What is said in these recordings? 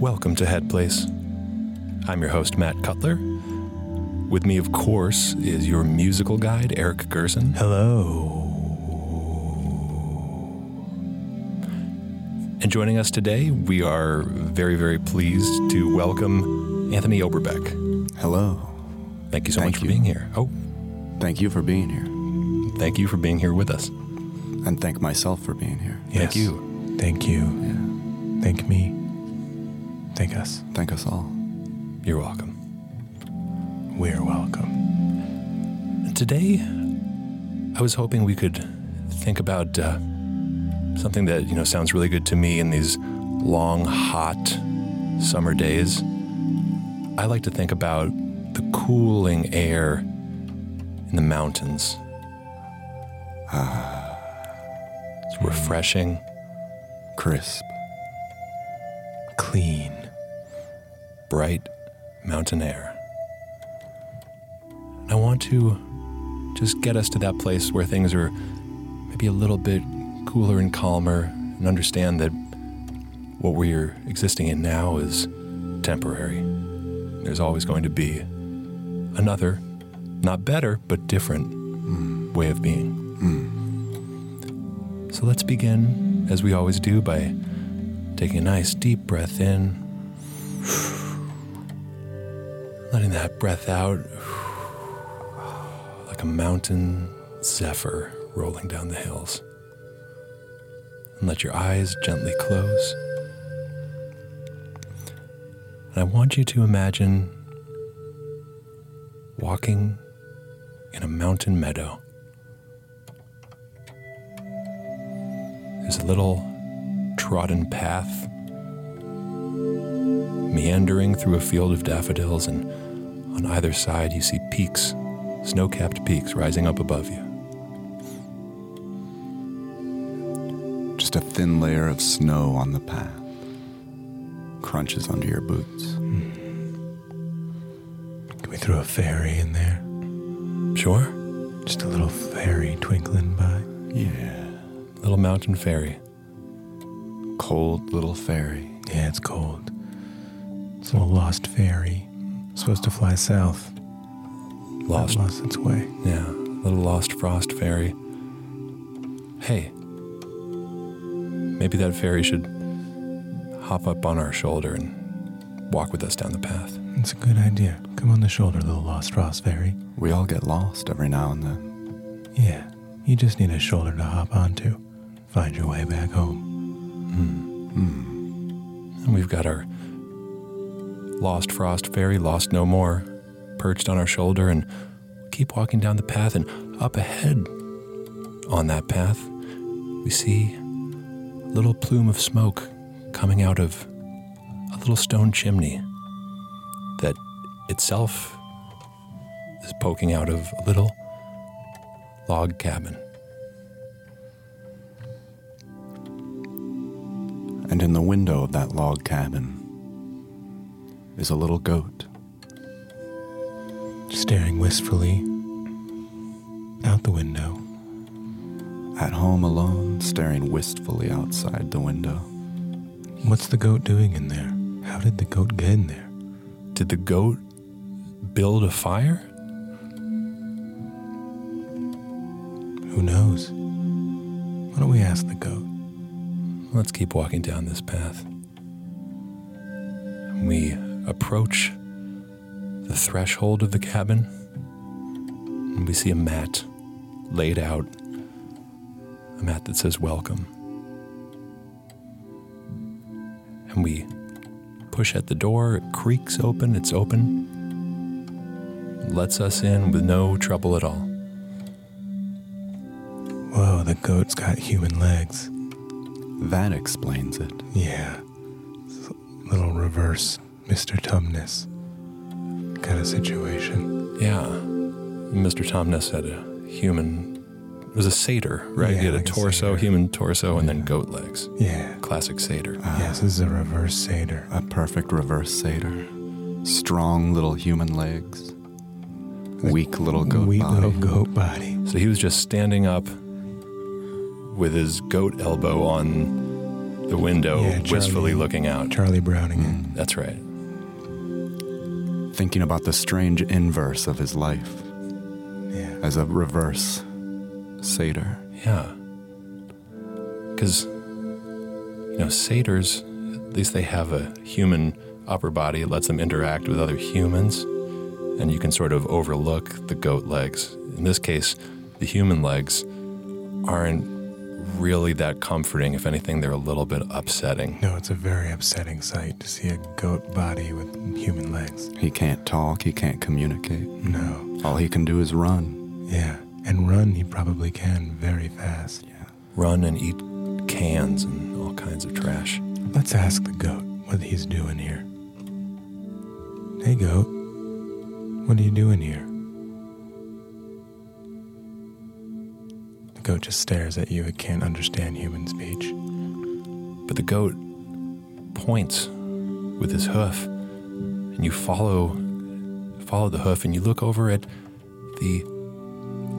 Welcome to Head Place. I'm your host, Matt Cutler. With me, of course, is your musical guide, Eric Gerson. Hello. And joining us today, we are very, very pleased to welcome Anthony Oberbeck. Hello. Thank you so Thank much for being here. Oh, Thank you for being here. thank you for being here with us. And thank myself for being here. Thank you. Thank you. Yeah. Thank me. Thank us. Thank us all. You're welcome. We're welcome. Today, I was hoping we could think about uh, something that you know sounds really good to me in these long, hot summer days. I like to think about the cooling air in the mountains. Ah, It's refreshing. Crisp. Clean. Bright mountain air. I want to just get us to that place where things are maybe a little bit cooler and calmer and understand that what we're existing in now is temporary. There's always going to be another, not better, but different hmm. way of being. Hmm. So let's begin, as we always do, by taking a nice deep breath in letting that breath out like a mountain zephyr rolling down the hills. And let your eyes gently close. And I want you to imagine walking in a mountain meadow. There's a little trodden path meandering through a field of daffodils, and on either side you see peaks, snow capped peaks rising up above you. Just a thin layer of snow on the path. Crunches under your boots. Hmm. Can we throw a fairy in there? Sure, Just a little fairy twinkling by. Yeah. little mountain fairy. Cold little fairy. Yeah, it's cold. It's a little lost fairy. Supposed to fly south. Lost, Lost its way. yeah, little lost frost fairy. Hey, maybe that fairy should hop up on our shoulder and walk with us down the path. It's a good idea. Come on the shoulder, little lost frost fairy. We all get lost every now and then. Yeah, you just need a shoulder to hop onto. Find your way back home. Mm. And we've got our lost frost fairy, lost no more, perched on our shoulder, and keep walking down the path. And up ahead on that path, we see a little plume of smoke coming out of a little stone chimney that itself is poking out of a little log cabin. And in the window of that log cabin is a little goat. Staring wistfully out the window. At home alone, staring wistfully outside the window. What's the goat doing in there? How did the goat get in there? Did the goat build a fire? Who knows? Why don't we ask the goat? Let's keep walking down this path. We approach the threshold of the cabin, and we see a mat laid out, a mat that says welcome. And we push at the door, it creaks open, it's open, lets us in with no trouble at all. Whoa, the goat's got human legs. That explains it. Yeah. It's a little reverse Mr. Tumnus kind of situation. Yeah. Mr. Tumnus had a human, it was a satyr, right? Yeah, he had a like a torso, satyr. human torso, and then goat legs. Yeah. Classic satyr. Ah, yes, this is a reverse satyr. A perfect reverse satyr. Strong little human legs. Weak little goat Weak body. little goat body. So he was just standing up with his goat elbow on the window, Yeah, wistfully looking out. Charlie Browning it. That's right. Thinking about the strange inverse of his life Yeah. as a reverse satyr. Yeah. Because, you know, satyrs, at least they have a human upper body. It lets them interact with other humans. And you can sort of overlook the goat legs. In this case, the human legs aren't really that comforting. If anything, they're a little bit upsetting. No, it's a very upsetting sight to see a goat body with human legs. He can't talk, he can't communicate. No. All he can do is run. Yeah. And run, he probably can very fast. Yeah. Run and eat cans and all kinds of trash. Let's ask the goat what he's doing here. Hey, goat. What are you doing here? Goat just stares at you. It can't understand human speech. But the goat points with his hoof, and you follow follow the hoof, and you look over at the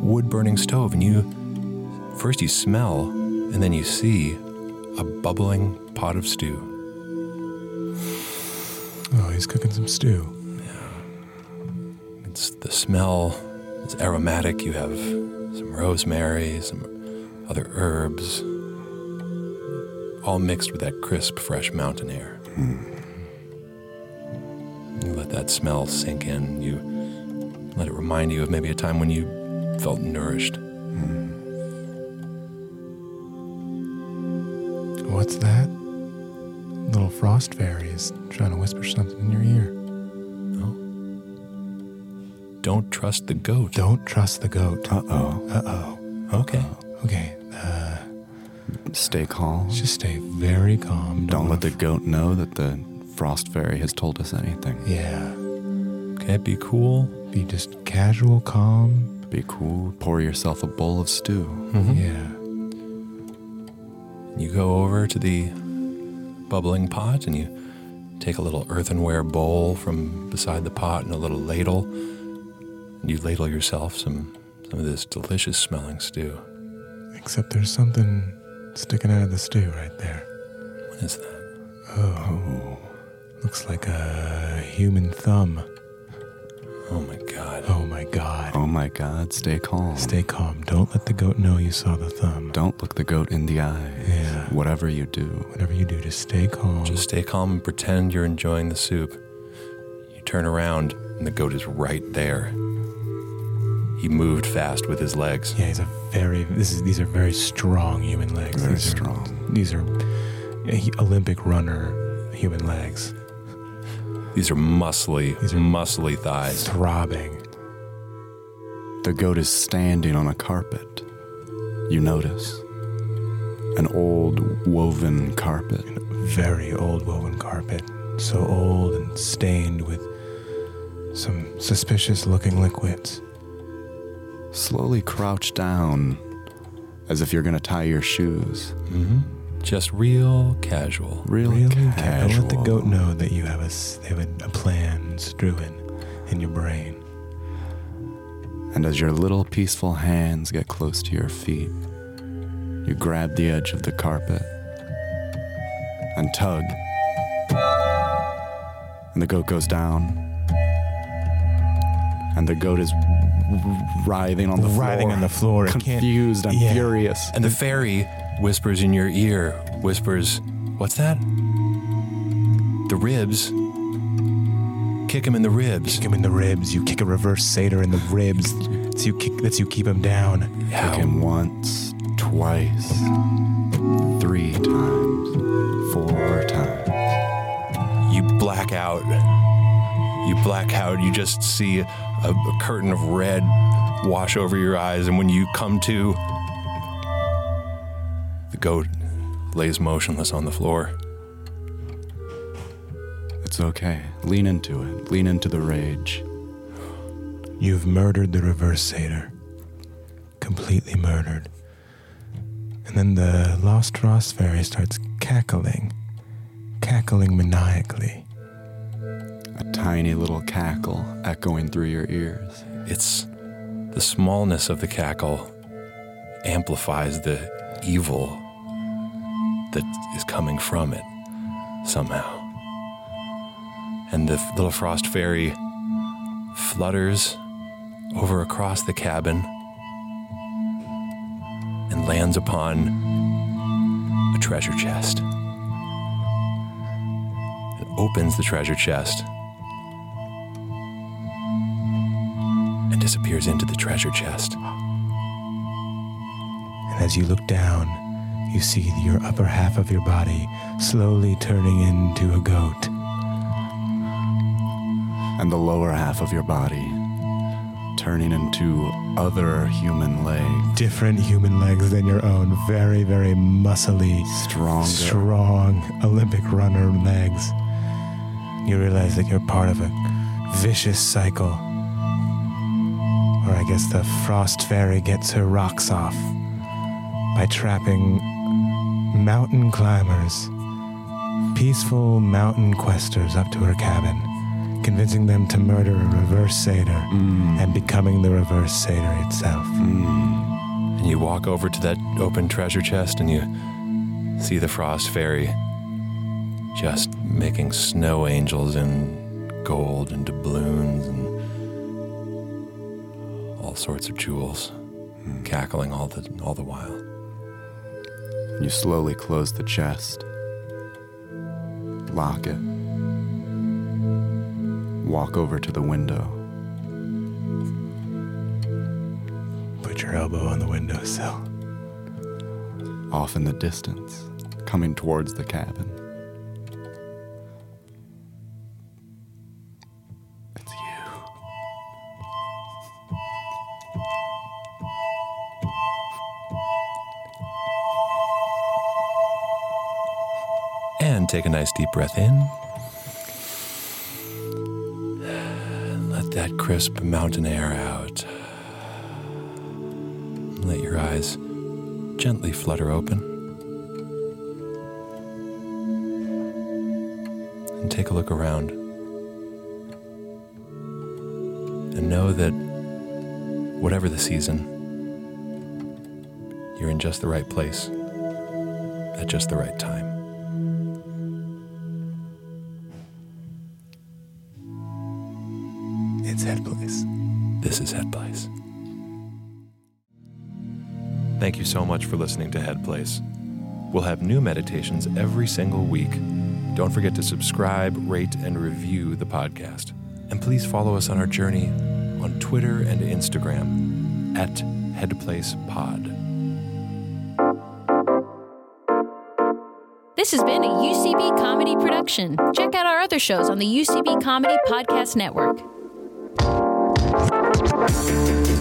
wood burning stove, and you first you smell, and then you see a bubbling pot of stew. Oh, he's cooking some stew. Yeah. It's the smell It's aromatic. You have some rosemary, some other herbs, all mixed with that crisp, fresh mountain air. Hmm. You let that smell sink in. You let it remind you of maybe a time when you felt nourished. Hmm. What's that? Little frost fairy is trying to whisper something in your ear. Don't trust the goat. Don't trust the goat. Uh oh. Uh oh. Okay. Okay, uh, Stay calm. just stay very calm. Don't let the goat know that the frost fairy has told us anything. Yeah. Okay, be cool. Be just casual, calm. Be cool. Pour yourself a bowl of stew. Yeah. You go over to the bubbling pot and you take a little earthenware bowl from beside the pot and a little ladle. And you ladle yourself some, some of this delicious smelling stew. Except there's something sticking out of the stew right there. What is that? Oh. Looks like a human thumb. Oh my God. Oh my god. Oh my god, stay calm. Stay calm. Don't let the goat know you saw the thumb. Don't look the goat in the eye. Yeah. Whatever you do. Whatever you do, just stay calm. Just stay calm and pretend you're enjoying the soup. You turn around and the goat is right there. He moved fast with his legs. yeah, he's a very. This is these are very strong human legs. Very these strong. Are, these are Olympic runner human legs, These are muscly, These are- muscly thighs. throbbing. The goat is standing on a carpet. You notice. An old woven carpet. Very old woven carpet, so old and stained with some suspicious looking liquids. Slowly crouch down as if you're going to tie your shoes. hmm Just real casual. Real Really? casual. Don't let the goat know that you have a, s- they have a, a plan strewn in your brain. And as your little peaceful hands get close to your feet, you grab the edge of the carpet and tug. And the goat goes down. And the goat is writhing on the Writhing floor. on the floor. It can't- Confused and Yeah. furious. And the fairy whispers in your ear, whispers, What's that? The ribs. Kick him in the ribs. Kick him in the ribs. You kick a reverse satyr in the ribs. So you kick. That's you keep him down. Kick How? him once, twice, three times, four times. You black out. You black out. You just see a, a curtain of red wash over your eyes. And when you come to, the goat lays motionless on the floor. It's okay. Lean into it. Lean into the rage. You've murdered the reverse satyr. Completely murdered. And then the lost Ross fairy starts cackling, cackling maniacally. Tiny little cackle echoing through your ears. It's the smallness of the cackle amplifies the evil that is coming from it somehow. And the little frost fairy flutters over across the cabin and lands upon a treasure chest. It opens the treasure chest disappears into the treasure chest. And as you look down, you see your upper half of your body slowly turning into a goat. And the lower half of your body turning into other human legs. Different human legs than your own, very, very muscly, Stronger. strong Olympic runner legs. You realize that you're part of a vicious cycle. Guess the frost fairy gets her rocks off by trapping mountain climbers, peaceful mountain questers up to her cabin, convincing them to murder a reverse satyr Mm. and becoming the reverse satyr itself. Mm. And you walk over to that open treasure chest and you see the frost fairy just making snow angels in gold and doubloons and sorts of jewels, cackling all the all the while. You slowly close the chest, lock it, walk over to the window. Put your elbow on the windowsill. Off in the distance, coming towards the cabin. And take a nice deep breath in. And Let that crisp mountain air out. Let your eyes gently flutter open. And take a look around. And know that whatever the season, you're in just the right place at just the right time. This is Head Place. Thank you so much for listening to Head Place. We'll have new meditations every single week. Don't forget to subscribe, rate, and review the podcast. And please follow us on our journey on Twitter and Instagram at HeadPlacePod. This has been a UCB comedy production. Check out our other shows on the UCB Comedy Podcast Network. Bye.